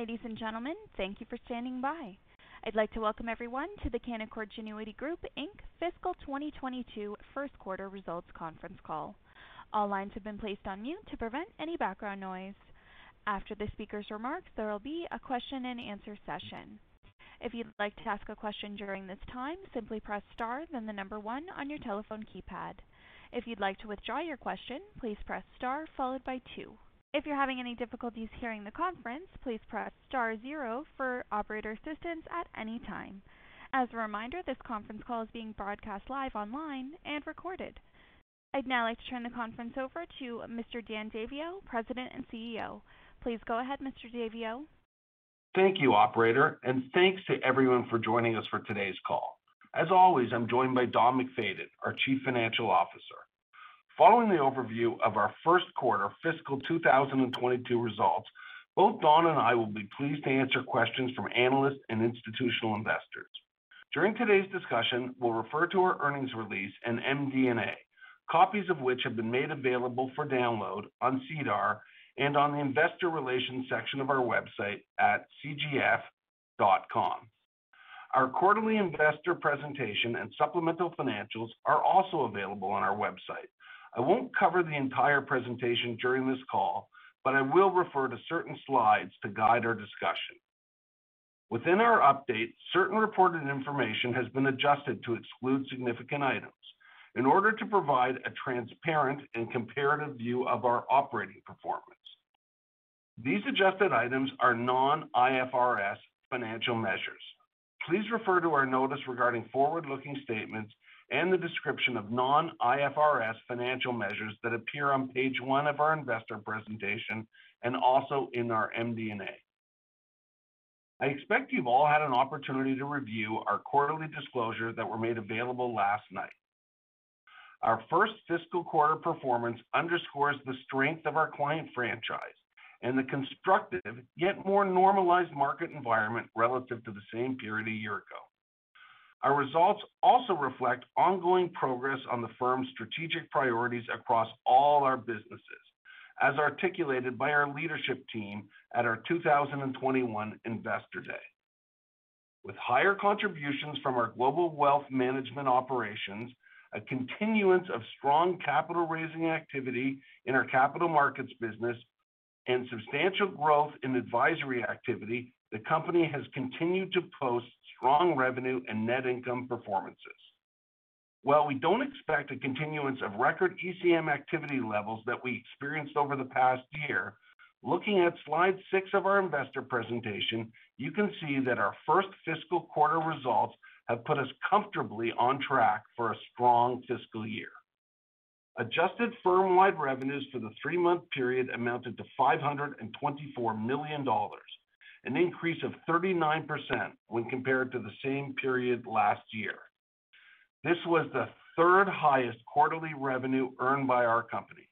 Ladies and gentlemen. Thank you for standing by. I'd like to welcome everyone to the Canaccord Genuity Group Inc. Fiscal 2022 first quarter results conference call. All lines have been placed on mute to prevent any background noise. After the speaker's remarks, there will be a question and answer session. If you'd like to ask a question during this time, simply press star then the number one on your telephone keypad. If you'd like to withdraw your question, please press star followed by two. If you're having any difficulties hearing the conference, please press star zero for operator assistance at any time. As a reminder, this conference call is being broadcast live online and recorded. I'd now like to turn the conference over to Mr. Dan Daviau, President and CEO. Please go ahead, Mr. Daviau. Thank you, operator, and thanks to everyone for joining us for today's call. As always, I'm joined by Don MacFayden, our Chief Financial Officer. Following the overview of our first quarter fiscal 2022 results, both Don and I will be pleased to answer questions from analysts and institutional investors. During today's discussion, we'll refer to our earnings release and MD&A, copies of which have been made available for download on SEDAR and on the investor relations section of our website at cgf.com. Our quarterly investor presentation and supplemental financials are also available on our website. I won't cover the entire presentation during this call, but I will refer to certain slides to guide our discussion. Within our update, certain reported information has been adjusted to exclude significant items in order to provide a transparent and comparative view of our operating performance. These adjusted items are non-IFRS financial measures. Please refer to our notice regarding forward-looking statements and the description of non-IFRS financial measures that appear on page one of our investor presentation and also in our MD&A. I expect you've all had an opportunity to review our quarterly disclosure that were made available last night. Our first fiscal quarter performance underscores the strength of our client franchise and the constructive, yet more normalized market environment relative to the same period a year ago. Our results also reflect ongoing progress on the firm's strategic priorities across all our businesses, as articulated by our leadership team at our 2021 Investor Day. With higher contributions from our global wealth management operations, a continuance of strong capital raising activity in our capital markets business, and substantial growth in advisory activity, the company has continued to post strong revenue and net income performances. While we don't expect a continuance of record ECM activity levels that we experienced over the past year, looking at slide six of our investor presentation, you can see that our first fiscal quarter results have put us comfortably on track for a strong fiscal year. Adjusted firm-wide revenues for the three-month period amounted to 524 million dollars, an increase of 39% when compared to the same period last year. This was the third highest quarterly revenue earned by our company.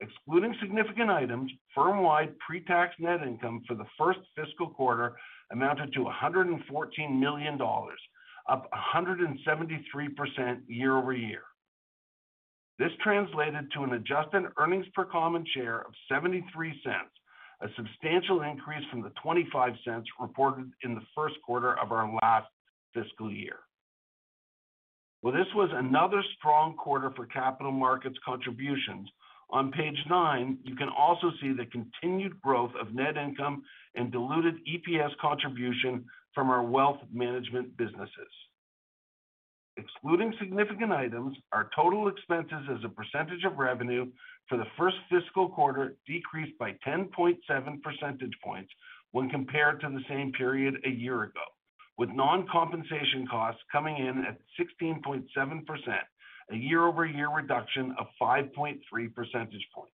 Excluding significant items, firm-wide pre-tax net income for the first fiscal quarter amounted to 114 million dollars, up 173% year-over-year. This translated to an adjusted earnings per common share of 0.73, a substantial increase from the $0.25 reported in the first quarter of our last fiscal year. Well, this was another strong quarter for capital markets contributions. On page nine, you can also see the continued growth of net income and diluted EPS contribution from our wealth management businesses. Excluding significant items, our total expenses as a percentage of revenue for the first fiscal quarter decreased by 10.7 percentage points when compared to the same period a year ago, with non-compensation costs coming in at 16.7%, a year-over-year reduction of 5.3 percentage points.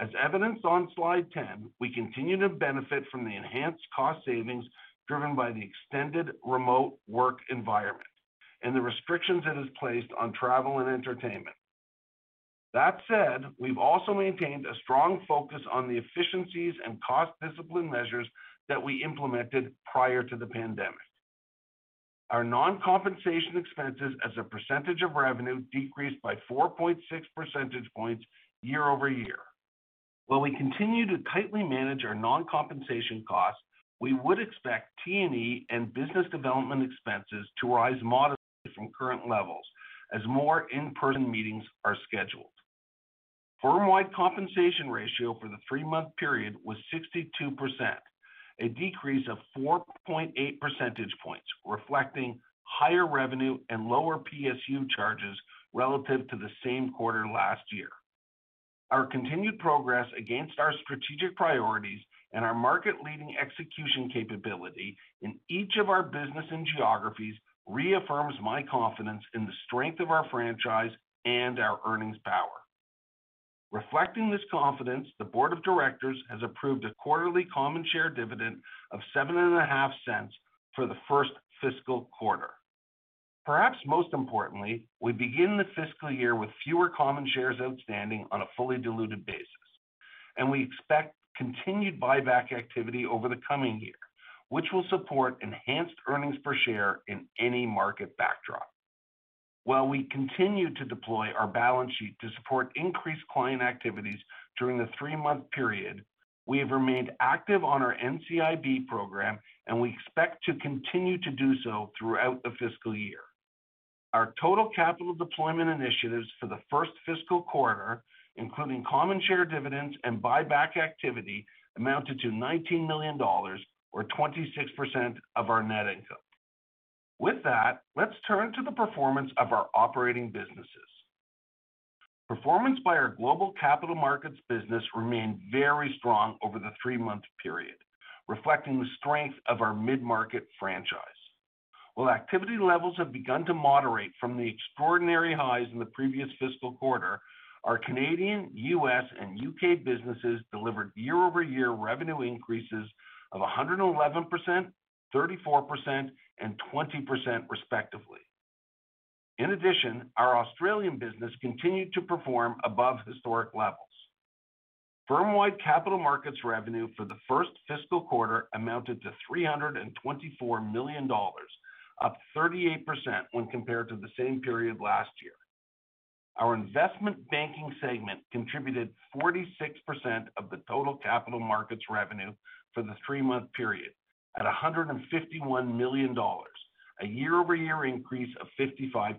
As evidenced on slide 10, we continue to benefit from the enhanced cost savings driven by the extended remote work environment and the restrictions it has placed on travel and entertainment. That said, we've also maintained a strong focus on the efficiencies and cost discipline measures that we implemented prior to the pandemic. Our non-compensation expenses as a percentage of revenue decreased by 4.6 percentage points year-over-year. While we continue to tightly manage our non-compensation costs, we would expect T&E and business development expenses to rise modestly from current levels as more in-person meetings are scheduled. Firm-wide compensation ratio for the three-month period was 62%, a decrease of 4.8 percentage points, reflecting higher revenue and lower PSU charges relative to the same quarter last year. Our continued progress against our strategic priorities and our market-leading execution capability in each of our business and geographies reaffirms my confidence in the strength of our franchise and our earnings power. Reflecting this confidence, the board of directors has approved a quarterly common share dividend of 0.075 for the first fiscal quarter. Perhaps most importantly, we begin the fiscal year with fewer common shares outstanding on a fully diluted basis, and we expect continued buyback activity over the coming year, which will support enhanced earnings per share in any market backdrop. While we continue to deploy our balance sheet to support increased client activities during the three-month period, we have remained active on our NCIB program, and we expect to continue to do so throughout the fiscal year. Our total capital deployment initiatives for the first fiscal quarter, including common share dividends and buyback activity, amounted to 19 million dollars or 26% of our net income. With that, let's turn to the performance of our operating businesses. Performance by our global capital markets business remained very strong over the three-month period, reflecting the strength of our mid-market franchise. While activity levels have begun to moderate from the extraordinary highs in the previous fiscal quarter, our Canadian, U.S., and U.K. businesses delivered year-over-year revenue increases of 111%, 34%, and 20% respectively. In addition, our Australian business continued to perform above historic levels. Firm-wide capital markets revenue for the first fiscal quarter amounted to 324 million dollars, up 38% when compared to the same period last year. Our investment banking segment contributed 46% of the total capital markets revenue for the three-month period at 151 million dollars, a year-over-year increase of 55%.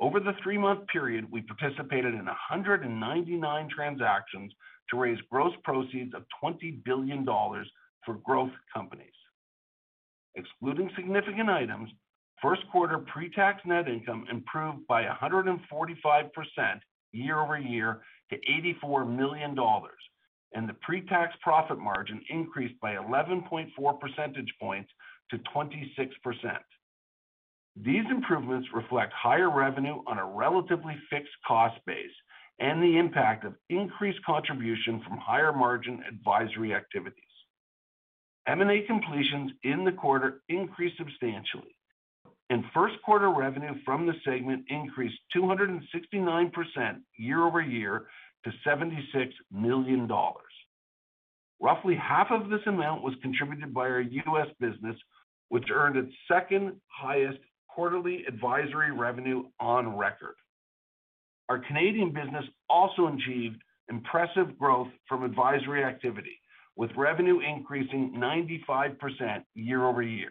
Over the three-month period, we participated in 199 transactions to raise gross proceeds of 20 billion dollars for growth companies. Excluding significant items, first quarter pre-tax net income improved by 145% year-over-year to 84 million dollars, and the pre-tax profit margin increased by 11.4 percentage points to 26%. These improvements reflect higher revenue on a relatively fixed cost base and the impact of increased contribution from higher margin advisory activities. M&A completions in the quarter increased substantially, and first quarter revenue from the segment increased 269% year-over-year to 76 million dollars. Roughly half of this amount was contributed by our U.S. business, which earned its second highest quarterly advisory revenue on record. Our Canadian business also achieved impressive growth from advisory activity, with revenue increasing 95% year-over-year.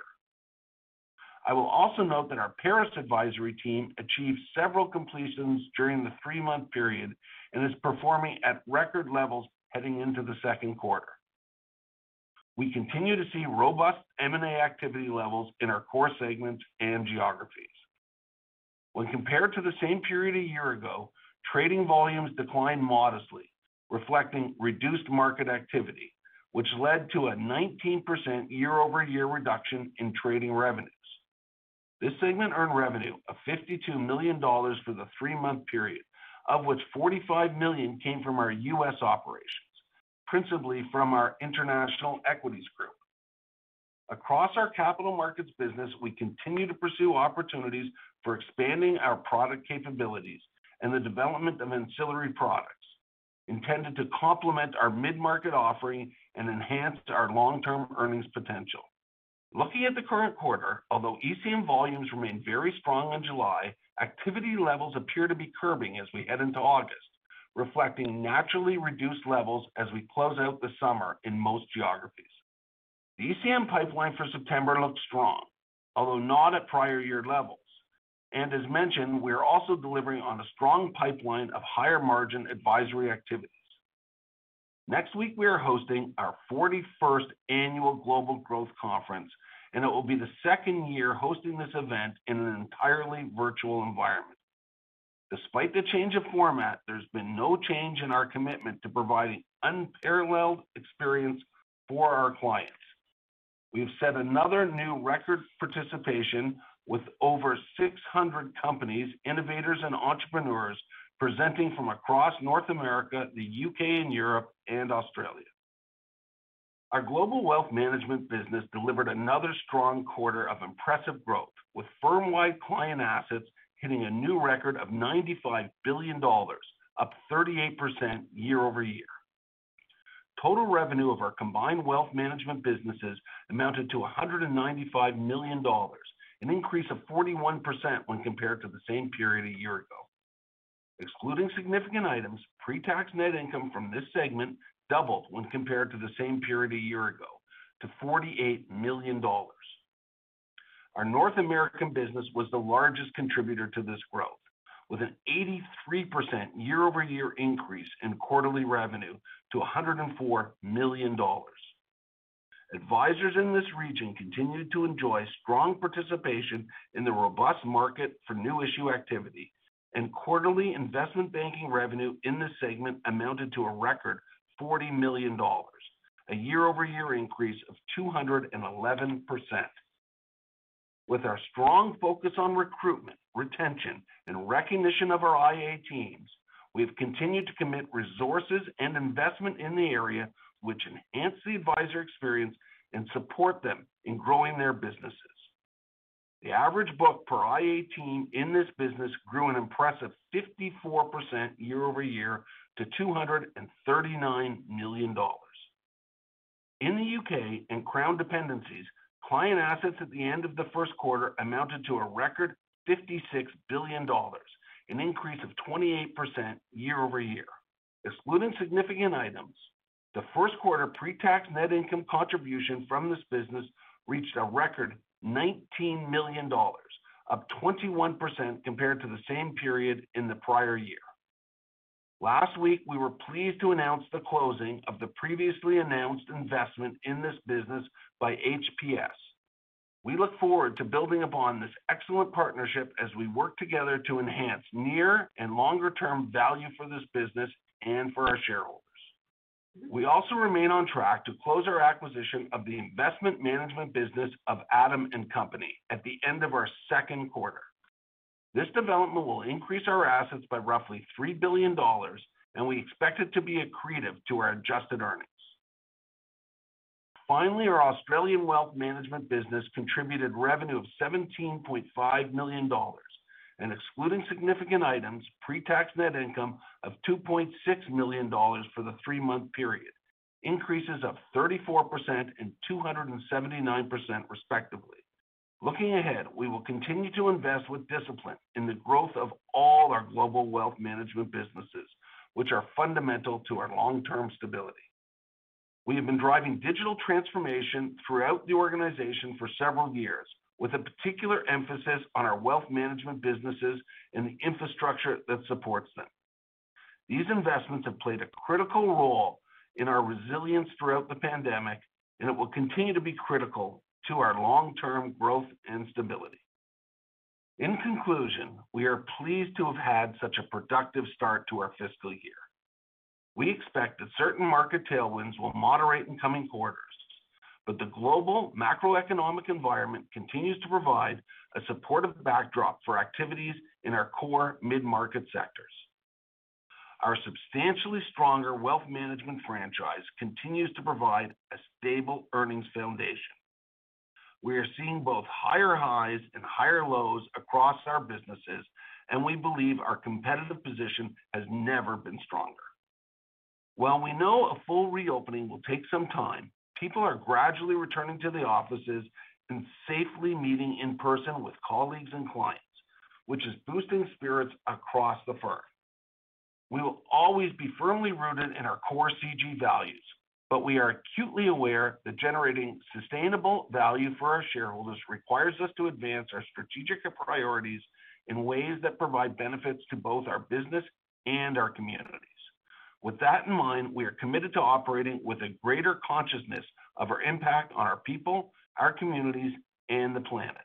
I will also note that our Paris advisory team achieved several completions during the three-month period and is performing at record levels heading into the second quarter. We continue to see robust M&A activity levels in our core segments and geographies. When compared to the same period a year ago, trading volumes declined modestly, reflecting reduced market activity, which led to a 19% year-over-year reduction in trading revenues. This segment earned revenue of 52 million dollars for the three-month period, of which 45 million came from our U.S. operations, principally from our international equities group. Across our capital markets business, we continue to pursue opportunities for expanding our product capabilities and the development of ancillary products intended to complement our mid-market offering and enhance our long-term earnings potential. Looking at the current quarter, although ECM volumes remain very strong in July, activity levels appear to be curbing as we head into August, reflecting naturally reduced levels as we close out the summer in most geographies. The ECM pipeline for September looks strong, although not at prior year levels. And As mentioned, we are also delivering on a strong pipeline of higher margin advisory activities. Next week, we are hosting our 41st annual Global Growth Conference, and it will be the second year hosting this event in an entirely virtual environment. Despite the change of format, there's been no change in our commitment to providing unparalleled experience for our clients. We've set another new record participation with over 600 companies, innovators, and entrepreneurs presenting from across North America, the U.K. and Europe, and Australia. Our global wealth management business delivered another strong quarter of impressive growth, with firm-wide client assets hitting a new record of $95 billion, up 38% year-over-year. Total revenue of our combined wealth management businesses amounted to $195 million, an increase of 41% when compared to the same period a year ago. Excluding significant items, pre-tax net income from this segment doubled when compared to the same period a year ago to $48 million. Our North American business was the largest contributor to this growth, with an 83% year-over-year increase in quarterly revenue to $104 million. Advisors in this region continued to enjoy strong participation in the robust market for new issue activity, and quarterly investment banking revenue in this segment amounted to a record $40 million, a year-over-year increase of 211%. With our strong focus on recruitment, retention, and recognition of our IA teams, we have continued to commit resources and investment in the area which enhance the advisor experience and support them in growing their businesses. The average book per IA team in this business grew an impressive 54% year-over-year to $239 million. In the U.K. and Crown Dependencies, client assets at the end of the first quarter amounted to a record $56 billion, an increase of 28% year-over-year. Excluding significant items, the first quarter pre-tax net income contribution from this business reached a record $19 million, up 21% compared to the same period in the prior year. Last week, we were pleased to announce the closing of the previously announced investment in this business by HPS. We look forward to building upon this excellent partnership as we work together to enhance near and longer-term value for this business and for our shareholders. We also remain on track to close our acquisition of the investment management business of Adam & Company at the end of our second quarter. This development will increase our assets by roughly $3 billion, and we expect it to be accretive to our adjusted earnings. Finally, our Australian wealth management business contributed revenue of $17.5 million, and excluding significant items, pre-tax net income of $2.6 million for the three-month period, increases of 34% and 279% respectively. Looking ahead, we will continue to invest with discipline in the growth of all our global wealth management businesses, which are fundamental to our long-term stability. We have been driving digital transformation throughout the organization for several years, with a particular emphasis on our wealth management businesses and the infrastructure that supports them. These investments have played a critical role in our resilience throughout the pandemic, and it will continue to be critical to our long-term growth and stability. In conclusion, we are pleased to have had such a productive start to our fiscal year. We expect that certain market tailwinds will moderate in coming quarters, but the global macroeconomic environment continues to provide a supportive backdrop for activities in our core mid-market sectors. our substantially stronger wealth management franchise continues to provide a stable earnings foundation. We are seeing both higher highs and higher lows across our businesses, and we believe our competitive position has never been stronger. While we know a full reopening will take some time, people are gradually returning to the offices and safely meeting in person with colleagues and clients, which is boosting spirits across the firm. We will always be firmly rooted in our core CG values, but we are acutely aware that generating sustainable value for our shareholders requires us to advance our strategic priorities in ways that provide benefits to both our business and our communities. With that in mind, we are committed to operating with a greater consciousness of our impact on our people, our communities, and the planet.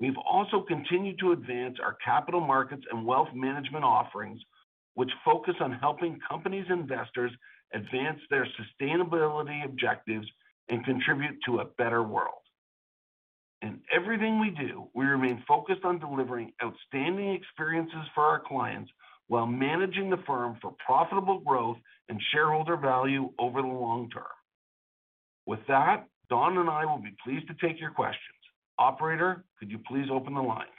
We've also continued to advance our capital markets and wealth management offerings, which focus on helping companies' investors advance their sustainability objectives and contribute to a better world. In everything we do, we remain focused on delivering outstanding experiences for our clients while managing the firm for profitable growth and shareholder value over the long term. With that, Don and I will be pleased to take your questions. Operator, could you please open the lines?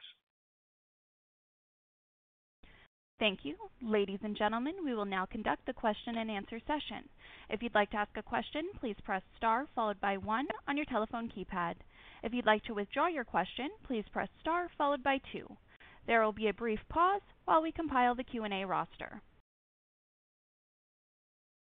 Thank you. Ladies and gentlemen, we will now conduct the question-and-answer session. If you'd like to ask a question, please press star followed by one on your telephone keypad. If you'd like to withdraw your question, please press star followed by two. There will be a brief pause while we compile the Q&A roster.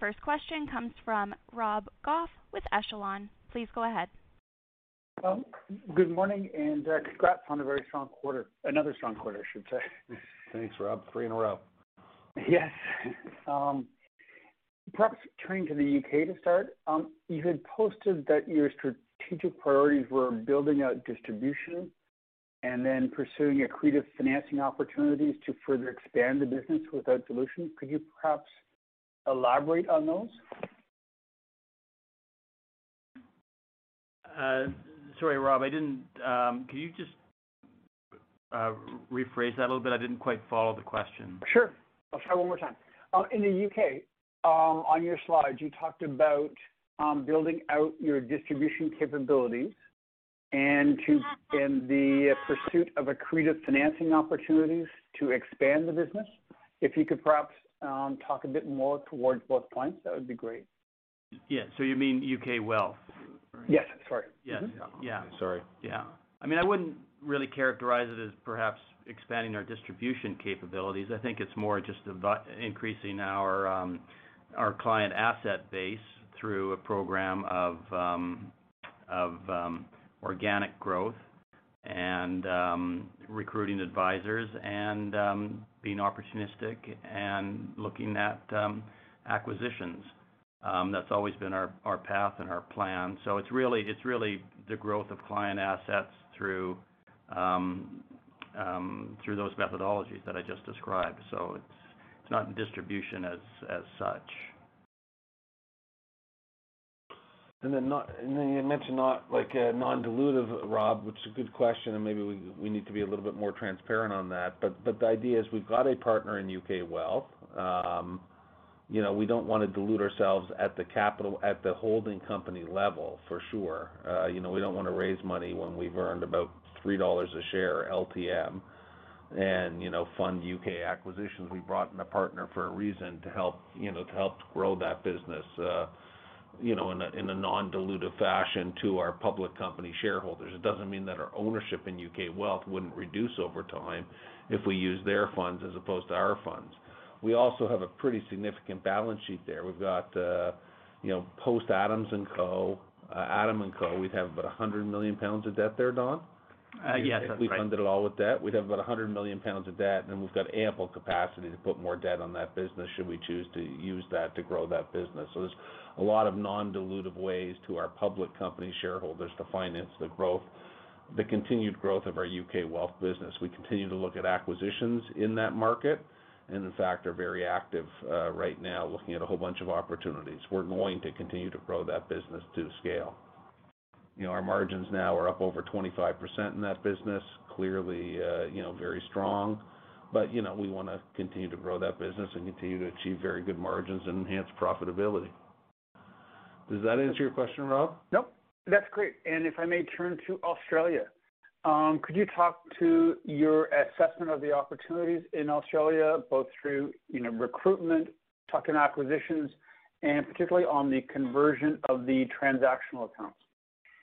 First question comes from Rob Goff with Echelon. Please go ahead. Good morning, and uh, congrats on a very strong quarter. Another strong quarter, I should say. Thanks, Rob. Three in a row. Yes. Um, perhaps turning to the U.K. to start, um, you had posted that your strategic priorities were building out distribution and then pursuing accretive financing opportunities to further expand the business without dilution. Could you perhaps elaborate on those? Uh, sorry, Rob, I didn't. Um, Can you just uh, rephrase that a little bit? I didn't quite follow the question. Sure. I'll try one more time. Uh, in the U.K., um, on your slides, you talked about um, building out your distribution capabilities and to in the pursuit of accretive financing opportunities to expand the business. If you could perhaps Um, talk a bit more towards both points, that would be great. Yeah. So you mean U.K. wealth? Yes. Sorry. Yes. Mm-hmm. Yeah. Sorry. Yeah. I mean, I wouldn't really characterize it as perhaps expanding our distribution capabilities. I think it's more just about increasing um, our client asset base through a program of um, organic growth and um, recruiting advisors and um, being opportunistic and looking at um, acquisitions. That's always been our our path and our plan. So it's really it's really the growth of client assets through through those methodologies that I just described. So it's it's not distribution as as such. You mentioned not like uh, non-dilutive, Rob, which is a good question, and maybe we we need to be a little bit more transparent on that. But but the idea is we've got a partner in UK Wealth. Um, you know, we don't wanna dilute ourselves at the capital at the holding company level, for sure. Uh, you know, we don't wanna raise money when we've earned about 3 dollars a share LTM and, you know, fund UK acquisitions. We brought in a partner for a reason to help, you know, to help grow that business, uh, you know, in a non-dilutive fashion to our public company shareholders. It doesn't mean that our ownership in UK Wealth wouldn't reduce over time if we use their funds as opposed to our funds. We also have a pretty significant balance sheet there. We've got, uh, you know, post Adams & Co., uh, Adam & Co., we'd have about 100 million pounds of debt there, Don? Uh, yes, that's If we right. funded it all with debt, we'd have about 100 million pounds of debt, and we've got ample capacity to put more debt on that business should we choose to use that to grow that business. So There's a lot of non-dilutive ways to our public company shareholders to finance the growth, the continued growth of our U.K. wealth business. We continue to look at acquisitions in that market, and in fact, are very active uh, right now looking at a whole bunch of opportunities. We're going to continue to grow that business to scale. You know, our margins now are up over 25% in that business, clearly, uh, you know, very strong. But you know, we wanna continue to grow that business and continue to achieve very good margins and enhance profitability. Does that answer your question, Rob? Nope. That's great. And if I may turn to Australia, um, could you talk to your assessment of the opportunities in Australia, both through, you know, recruitment, tuck-in acquisitions, and particularly on the conversion of the transactional accounts?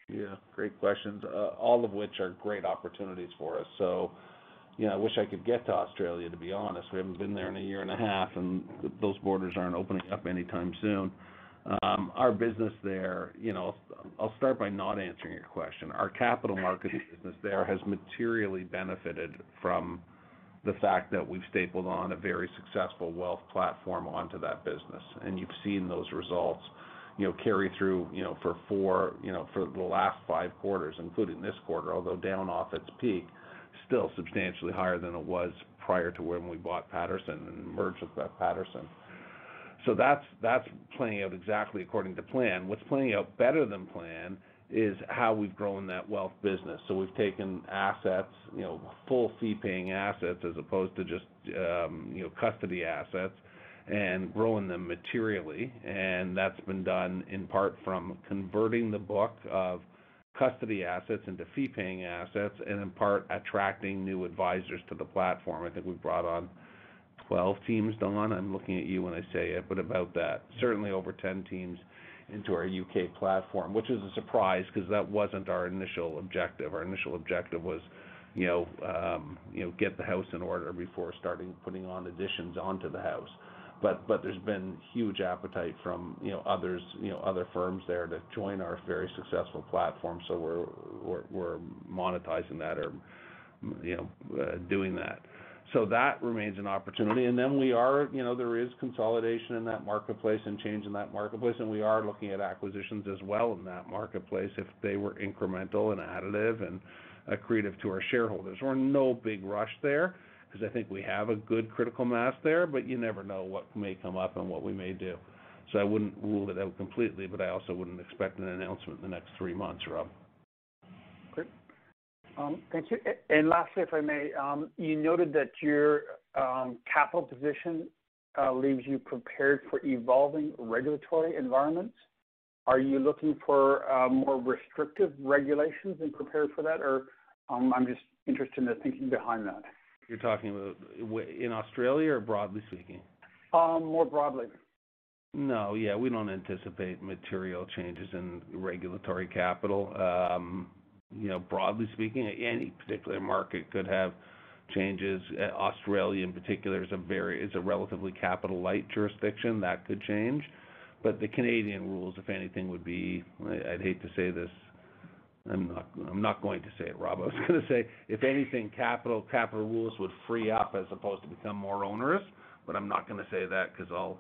Yeah, great questions. Uh, all of which are great opportunities for us. So, you know, I wish I could get to Australia, to be honest. We haven't been there in a year and a half, and those borders aren't opening up anytime soon. Um, our business there, you know, I'll start by not answering your question. Our capital markets business there has materially benefited from the fact that we've stapled on a very successful wealth platform onto that business. And you've seen those results, you know, carry through, you know, for four, you know, for the last five quarters, including this quarter, although down off its peak, still substantially higher than it was prior to when we bought Paterson and merged with Patersons. That's that's playing out exactly according to plan. What's playing out better than plan is how we've grown that wealth business. So we've taken assets, you know, full fee-paying assets as opposed to just, um, you know, custody assets and growing them materially. And that's been done in part from converting the book of custody assets into fee-paying assets, and in part, attracting new advisors to the platform. I think we've brought on 12 teams, Don. I'm looking at you when I say it, but about that. Certainly over 10 teams into our U.K. platform, which is a surprise because that wasn't our initial objective. Our initial objective was, um, you know, get the house in order before starting putting on additions onto the house. But but there's been huge appetite from, you know, others, you know, other firms there to join our very successful platform. So we're monetizing that or, you know, uh, doing that. So that remains an opportunity. And then we are, you know, there is consolidation in that marketplace and change in that marketplace, and we are looking at acquisitions as well in that marketplace if they were incremental and additive and accretive to our shareholders. We're in no big rush there because I think we have a good critical mass there, but you never know what may come up and what we may do. So I wouldn't rule it out completely, but I also wouldn't expect an announcement in the next three months, Rob. Great. Um, thank you. And lastly, if I may, um, you noted that your um, capital position uh, leaves you prepared for evolving regulatory environments. Are you looking for uh, more restrictive regulations and prepared for that? Or, I'm just interested in the thinking behind that. You're talking about in Australia or broadly speaking? Um, more broadly. No. Yeah, we don't anticipate material changes in regulatory capital. Um, you know, broadly speaking, any particular market could have changes. Uh, Australia in particular is a relatively capital light jurisdiction. That could change. But the Canadian rules, if anything, would be. I'd hate to say this. I'm not I'm not going to say it, Rob. I was gonna say, if anything, capital capital rules would free up as opposed to become more onerous, but I'm not gonna say that because I'll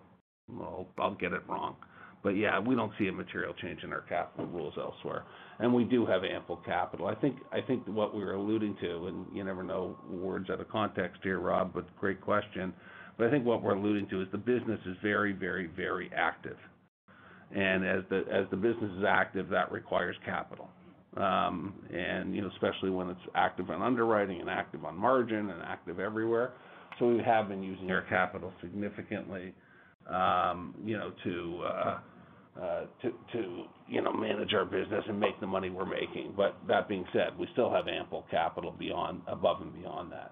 I'll, I'll get it wrong. But yeah, we don't see a material change in our capital rules elsewhere. And we do have ample capital. I think I think what we're alluding to, and you never know words out of context here, Rob, but great question. But I think what we're alluding to is the business is very very, very active. And as the, as the business is active, that requires capital. Um, and, you know, especially when it's active on underwriting and active on margin and active everywhere. So we have been using our capital significantly, um, you know, to uh, uh, manage our business and make the money we're making. But that being said, we still have ample capital above and beyond that.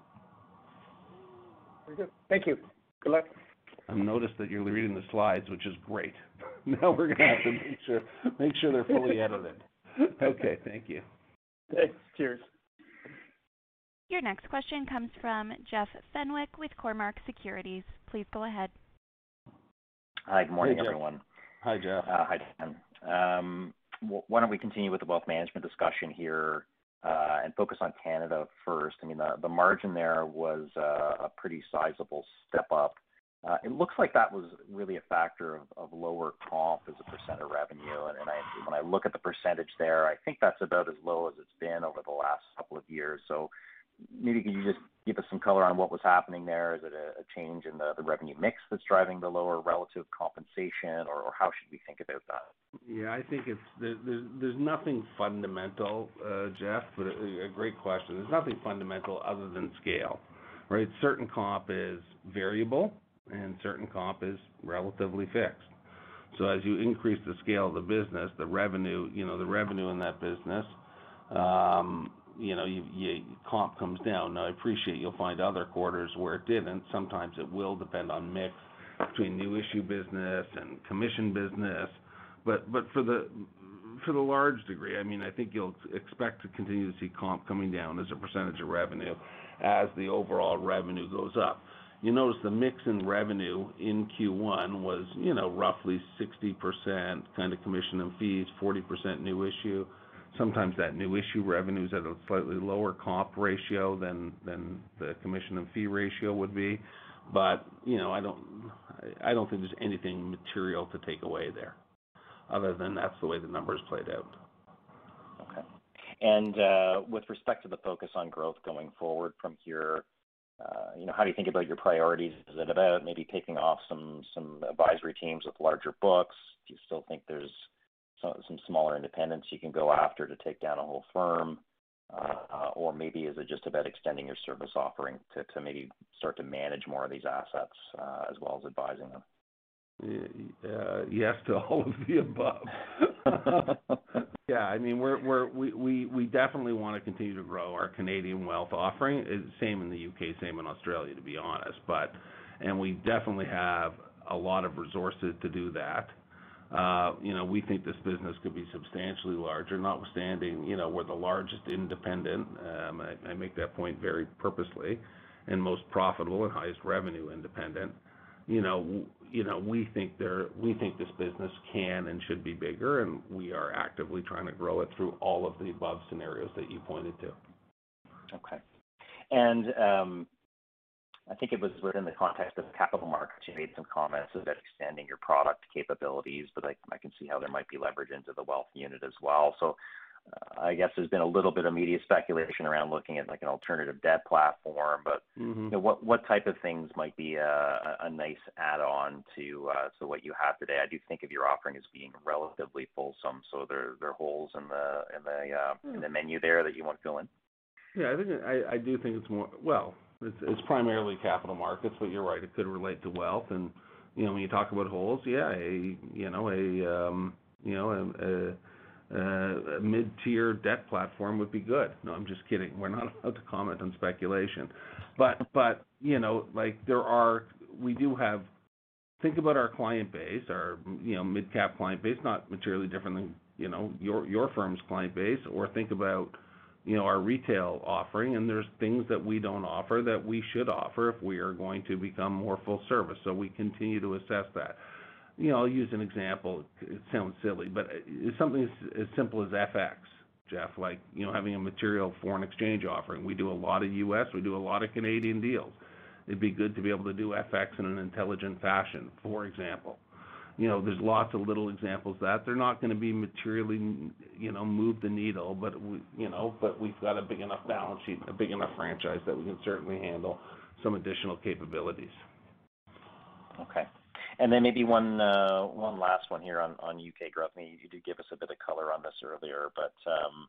Very good. Thank you. Good luck. I've noticed that you're reading the slides, which is great. Now we're gonna have to make sure they're fully edited. Okay, thank you. Thanks. Cheers. Your next question comes from Jeff Fenwick with Cormark Securities. Please go ahead. Hi, good morning, everyone. Hi, Jeff. Uh, hi, Dan. Um, why don't we continue with the wealth management discussion here? Uh, and focus on Canada first. I mean, the margin there was uh, a pretty sizable step up. Uh, it looks like that was really a factor of lower comp as a percent of revenue. And when I look at the percentage there, I think that's about as low as it's been over the last couple of years. So maybe could you just give us some color on what was happening there? Is it a change in the revenue mix that's driving the lower relative compensation, or how should we think about that? Yeah, I think there's nothing fundamental, uh, Jeff, but a great question. There's nothing fundamental other than scale, right? Certain comp is variable and certain comp is relatively fixed. So as you increase the scale of the business, the revenue, you know, the revenue in that business, um, you know, comp comes down. Now, I appreciate you'll find other quarters where it didn't. Sometimes it will depend on mix between new issue business and commission business. But but for the for the large degree, I mean, I think you'll expect to continue to see comp coming down as a percentage of revenue as the overall revenue goes up. You notice the mix in revenue in Q1 was, you know, roughly 60% kind of commission and fees, 40% new issue. Sometimes that new issue revenue is at a slightly lower comp ratio than the commission and fee ratio would be. But, you know, I don't I don't think there's anything material to take away there other than that's the way the numbers played out. Okay. And uh with respect to the focus on growth going forward from here, you know, how do you think about your priorities? Is it about maybe taking off some some advisory teams with larger books? Do you still think there's some some smaller independents you can go after to take down a whole firm? Uh, Or maybe is it just about extending your service offering to to maybe start to manage more of these assets, uh, as well as advising them? Uh, Yes to all of the above. Yeah, I mean, we we we we definitely wanna continue to grow our Canadian wealth offering. Same in the U.K., same in Australia, to be honest. But and we definitely have a lot of resources to do that. Uh, you know, we think this business could be substantially larger, notwithstanding, you know, we're the largest independent. Um, I make that point very purposely, and most profitable and highest revenue independent. You know, we think there we think this business can and should be bigger, and we are actively trying to grow it through all of the above scenarios that you pointed to. Okay. And um I think it was within the context of capital markets, you made some comments about extending your product capabilities, but I can see how there might be leverage into the wealth unit as well. I guess there's been a little bit of media speculation around looking at like an alternative debt platform. Mm-hmm. You know, what type of things might be a nice add-on to to what you have today? I do think of your offering as being relatively fulsome, so there are holes in the in the uh, yeah. in the menu there that you want to fill in. Yeah, I think I, I do think it's more. Well, it's, it's primarily capital markets, but you're right, it could relate to wealth. And you know, when you talk about holes, yeah, a you know, a um, you know a, a Uh, mid-tier debt platform would be good. No, I'm just kidding. We're not allowed to comment on speculation. But but you know, like there are, we do have. Think about our client base, our you know mid-cap client base, not materially different than you know your your firm's client base. Or think about you know our retail offering, and there's things that we don't offer that we should offer if we are going to become more full service. So we continue to assess that. You know, I'll use an example. It sounds silly, but something as simple as FX, Jeff, like, you know, having a material foreign exchange offering. We do a lot of U.S., we do a lot of Canadian deals. It'd be good to be able to do FX in an intelligent fashion, for example. You know, there's lots of little examples that they're not gonna be materially, you know, move the needle, but we, you know, but we've got a big enough balance sheet, a big enough franchise that we can certainly handle some additional capabilities. Okay. And then maybe one uh, one last one here on on U.K. growth. I mean, you did give us a bit of color on this earlier, but um,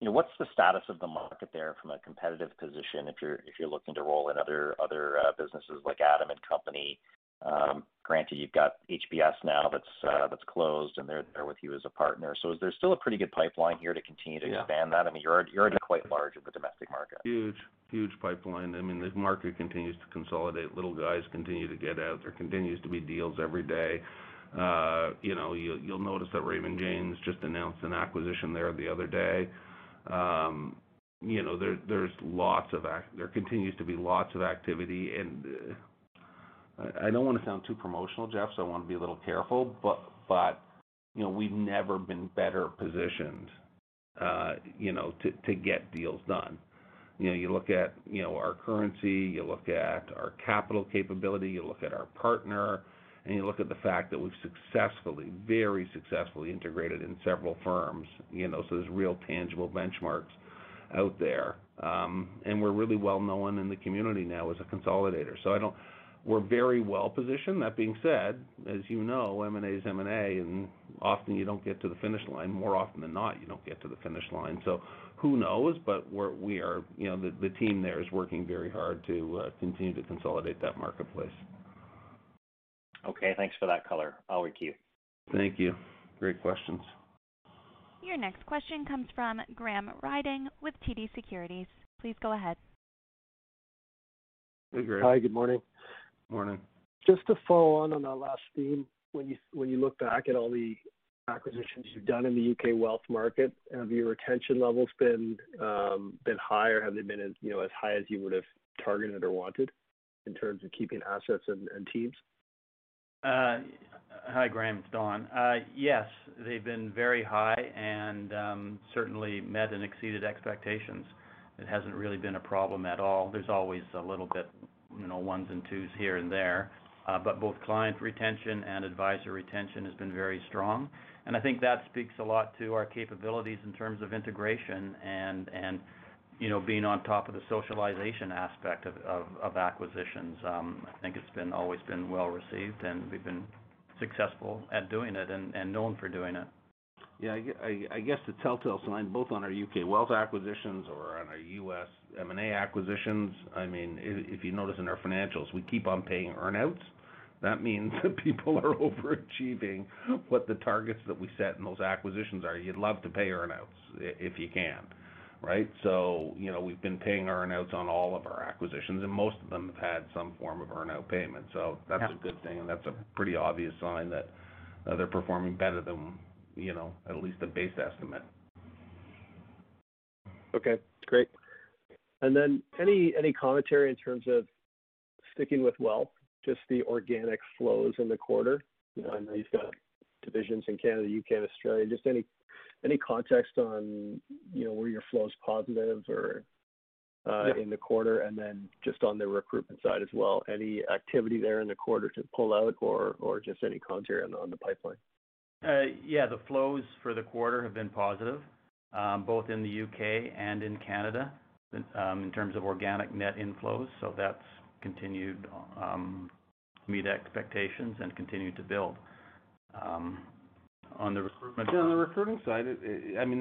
you know, what's the status of the market there from a competitive position if you're if you're looking to roll in other other uh, businesses like Adam & Company? Um, granted, you've got HPS now that's uh, that's closed, and they're there with you as a partner. So is there still a pretty good pipeline here to continue to expand that? I mean, you're already quite large in the domestic market. Huge huge pipeline. I mean, the market continues to consolidate. Little guys continue to get out. There continues to be deals every day. Uh, you know, you'll notice that Raymond James just announced an acquisition there the other day. Um, you know, there continues to be lots of activity. Uh, I don't wanna sound too promotional, Jeff, so I wanna be a little careful, but you know, we've never been better positioned you know, to get deals done. You know, you look at, you know, our currency, you look at our capital capability, you look at our partner, and you look at the fact that we've successfully, very successfully integrated in several firms, you know, so there's real tangible benchmarks out there. Um, and we're really well known in the community now as a consolidator. We're very well positioned. That being said, as you know, M&A is M&A, and often you don't get to the finish line. More often than not, you don't get to the finish line. So who knows? But We are, you know, the team there is working very hard to uh, continue to consolidate that marketplace. Okay, thanks for that color. I'll queue. Thank you. Great questions. Your next question comes from Graham Ryding with TD Securities. Please go ahead. Hey, Graham. Hi, good morning. Morning. Just to follow on on that last theme, when you when you look back at all the acquisitions you've done in the U.K. wealth market, have your retention levels been um been high, or have they been as, you know, as high as you would have targeted or wanted in terms of keeping assets and teams? Uh, hi, Graham. It's Don. Uh, yes, they've been very high and um, certainly met and exceeded expectations. It hasn't really been a problem at all. There's always a little bit, you know, ones and twos here and there. Uh, but both client retention and advisor retention has been very strong. And I think that speaks a lot to our capabilities in terms of integration and, you know, being on top of the socialization aspect of acquisitions. Um, I think it's always been well received, and we've been successful at doing it and known for doing it. Yeah, I guess the telltale sign both on our U.K. wealth acquisitions or on our U.S. M&A acquisitions, I mean, if you notice in our financials, we keep on paying earn-outs. That means that people are overachieving what the targets that we set in those acquisitions are. You'd love to pay earn-outs if you can, right? So, you know, we've been paying earn-outs on all of our acquisitions, and most of them have had some form of earn-out payment. So that's a good thing, and that's a pretty obvious sign that uh, they're performing better than, you know, at least a base estimate. Okay, great. And then any any commentary in terms of sticking with wealth, just the organic flows in the quarter? You know, I know you've got divisions in Canada, U.K., and Australia. Just any any context on, you know, were your flows positive or uh, in the quarter? And then just on the recruitment side as well, any activity there in the quarter to pull out or or just any commentary on the pipeline? Uh, yeah, the flows for the quarter have been positive, um, both in the U.K. and in Canada, um, in terms of organic net inflows. So that's continued um, to meet expectations and continue to build. On the recruitment Yeah, on the recruiting side, I mean,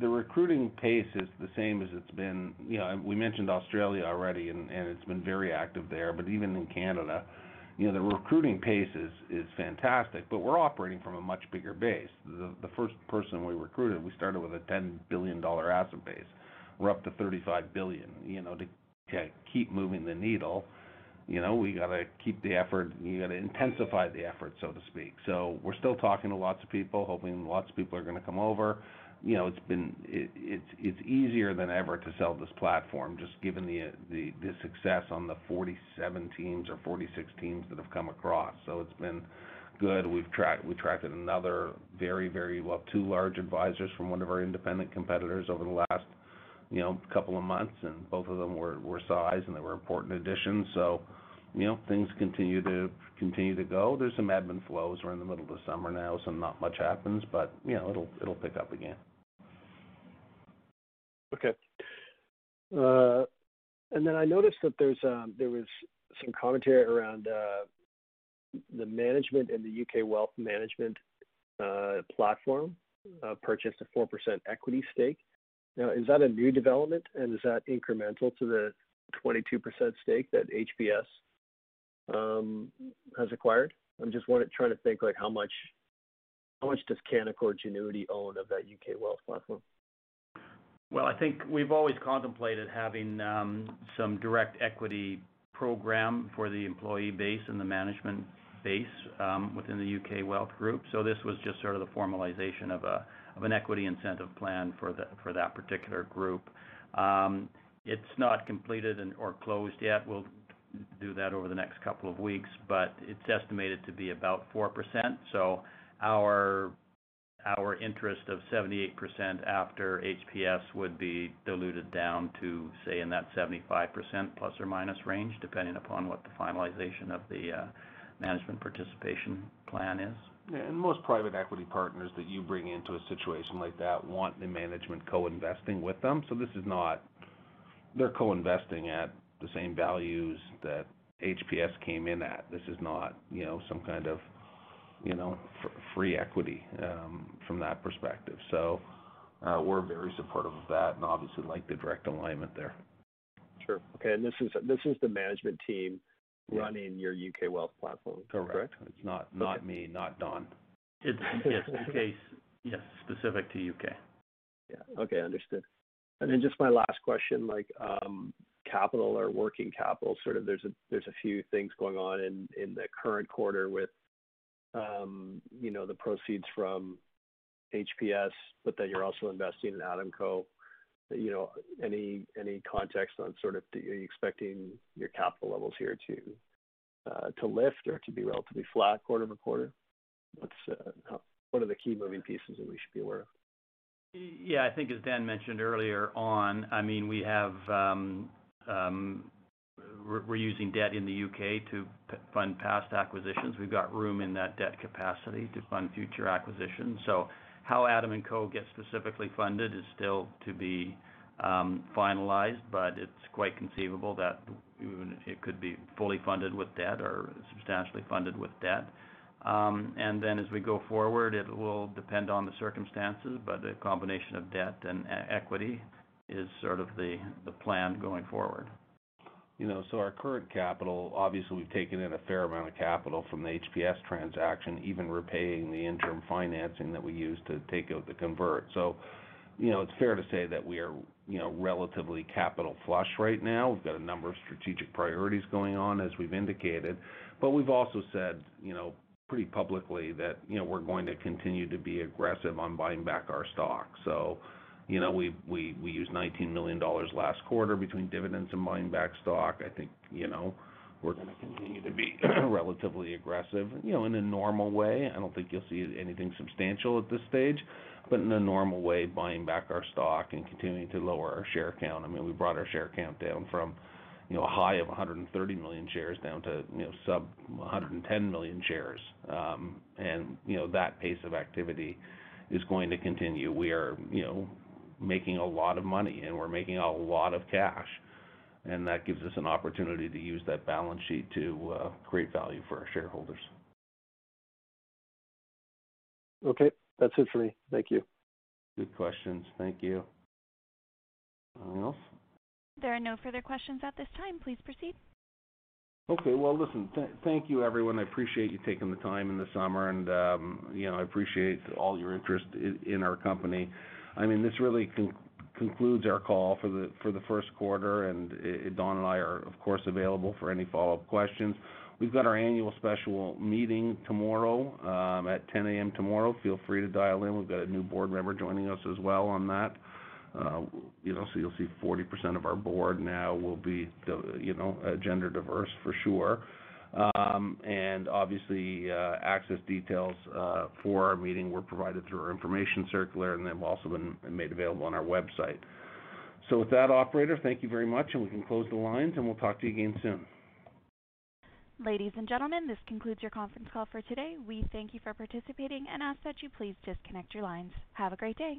the recruiting pace is the same as it's been. You know, we mentioned Australia already, and it's been very active there. But even in Canada, you know, the recruiting pace is fantastic, but we're operating from a much bigger base. The first person we recruited, we started with a 10 billion dollar asset base. We're up to 35 billion. You know, to keep moving the needle, you know, we gotta keep the effort, you gotta intensify the effort, so to speak. So we're still talking to lots of people, hoping lots of people are gonna come over. You know, it's been it, it's it's easier than ever to sell this platform, just given the the the success on the 47 teams or 46 teams that have come across. So it's been good. We've tracked we attracted another very very well, two large advisors from one of our independent competitors over the last, you know, couple of months, and both of them were were size and they were important additions. So you know, things continue to continue to go. There's some ebb and flows. We're in the middle of the summer now, so not much happens, but, you know, it'll it'll pick up again. Okay. Uh, and then I noticed that um, there was some commentary around uh, the management in the U.K. wealth management uh, platform purchased a 4% equity stake. Now, is that a new development, and is that incremental to the 22% stake that HPS um, has acquired? I'm just trying to think, like, how much does Canaccord Genuity own of that U.K. wealth platform? Well, I think we've always contemplated having um, some direct equity program for the employee base and the management base um, within the U.K. wealth group. So this was just sort of the formalization of a of an equity incentive plan for the for that particular group. Um, it's not completed or closed yet. We'll do that over the next couple of weeks, but it's estimated to be about 4%. So our our interest of 78% after HPS would be diluted down to, say, in that 75% plus or minus range, depending upon what the finalization of the uh, management participation plan is. Yeah, and most private equity partners that you bring into a situation like that want the management co-investing with them. So this is not. They're co-investing at the same values that HPS came in at. This is not, you know, some kind of, you know, free equity from that perspective. So uh we're very supportive of that and obviously like the direct alignment there. Sure. Okay. And this is the management team running your UK wealth platform, correct? Correct. It's not me, not Don. It's yes, specific to UK. Yeah. Okay. Understood. And then just my last question, like, capital or working capital, sort of there's a few things going on in the current quarter with, Um, you know, the proceeds from HPS, but then you're also investing in Adam&Co. You know, any any context on sort of are you expecting your capital levels here to uh to lift or to be relatively flat quarter-over-quarter? What's uh, what are the key moving pieces that we should be aware of? Yeah. I think as Dan mentioned earlier on, I mean, um, um, we're using debt in the U.K. to fund past acquisitions. We've got room in that debt capacity to fund future acquisitions. So how Adam&Co gets specifically funded is still to be finalized, but it's quite conceivable that it could be fully funded with debt or substantially funded with debt. Um and then as we go forward, it will depend on the circumstances, but a combination of debt and equity is sort of the plan going forward. You know, so our current capital, obviously, we've taken in a fair amount of capital from the HPS transaction, even repaying the interim financing that we used to take out the convert. So, you know, it's fair to say that we are, you know, relatively capital flush right now. We've got a number of strategic priorities going on, as we've indicated. But we've also said, you know, pretty publicly that, you know, we're going to continue to be aggressive on buying back our stock. You know, we used 19 million dollars last quarter between dividends and buying back stock. I think, you know, we're gonna continue to be relatively aggressive, you know, in a normal way. I don't think you'll see anything substantial at this stage, but in a normal way, buying back our stock and continuing to lower our share count. I mean, we brought our share count down from, you know, a high of 130 million shares down to, you know, sub 110 million shares. Um and, you know, that pace of activity is going to continue. We are, you know, making a lot of money, and we're making a lot of cash, and that gives us an opportunity to use that balance sheet to uh, create value for our shareholders. Okay. That's it for me. Thank you. Good questions. Thank you. Anything else? There are no further questions at this time. Please proceed. Okay. Well, listen, thank you, everyone. I appreciate you taking the time in the summer and, um, you know, I appreciate all your interest in our company. I mean, this really concludes our call for the first quarter, and Don and I are, of course, available for any follow-up questions. We've got our annual special meeting tomorrow um, at 10 A.M. tomorrow. Feel free to dial in. We've got a new board member joining us as well on that. Uh, you know, so you'll see 40% of our board now will be, you know, gender diverse for sure. Um, and obviously, uh, access details uh, for our meeting were provided through our information circular, and they've also been made available on our website. So with that, operator, thank you very much, and we can close the lines, and we'll talk to you again soon. Ladies and gentlemen, this concludes your conference call for today. We thank you for participating and ask that you please disconnect your lines. Have a great day.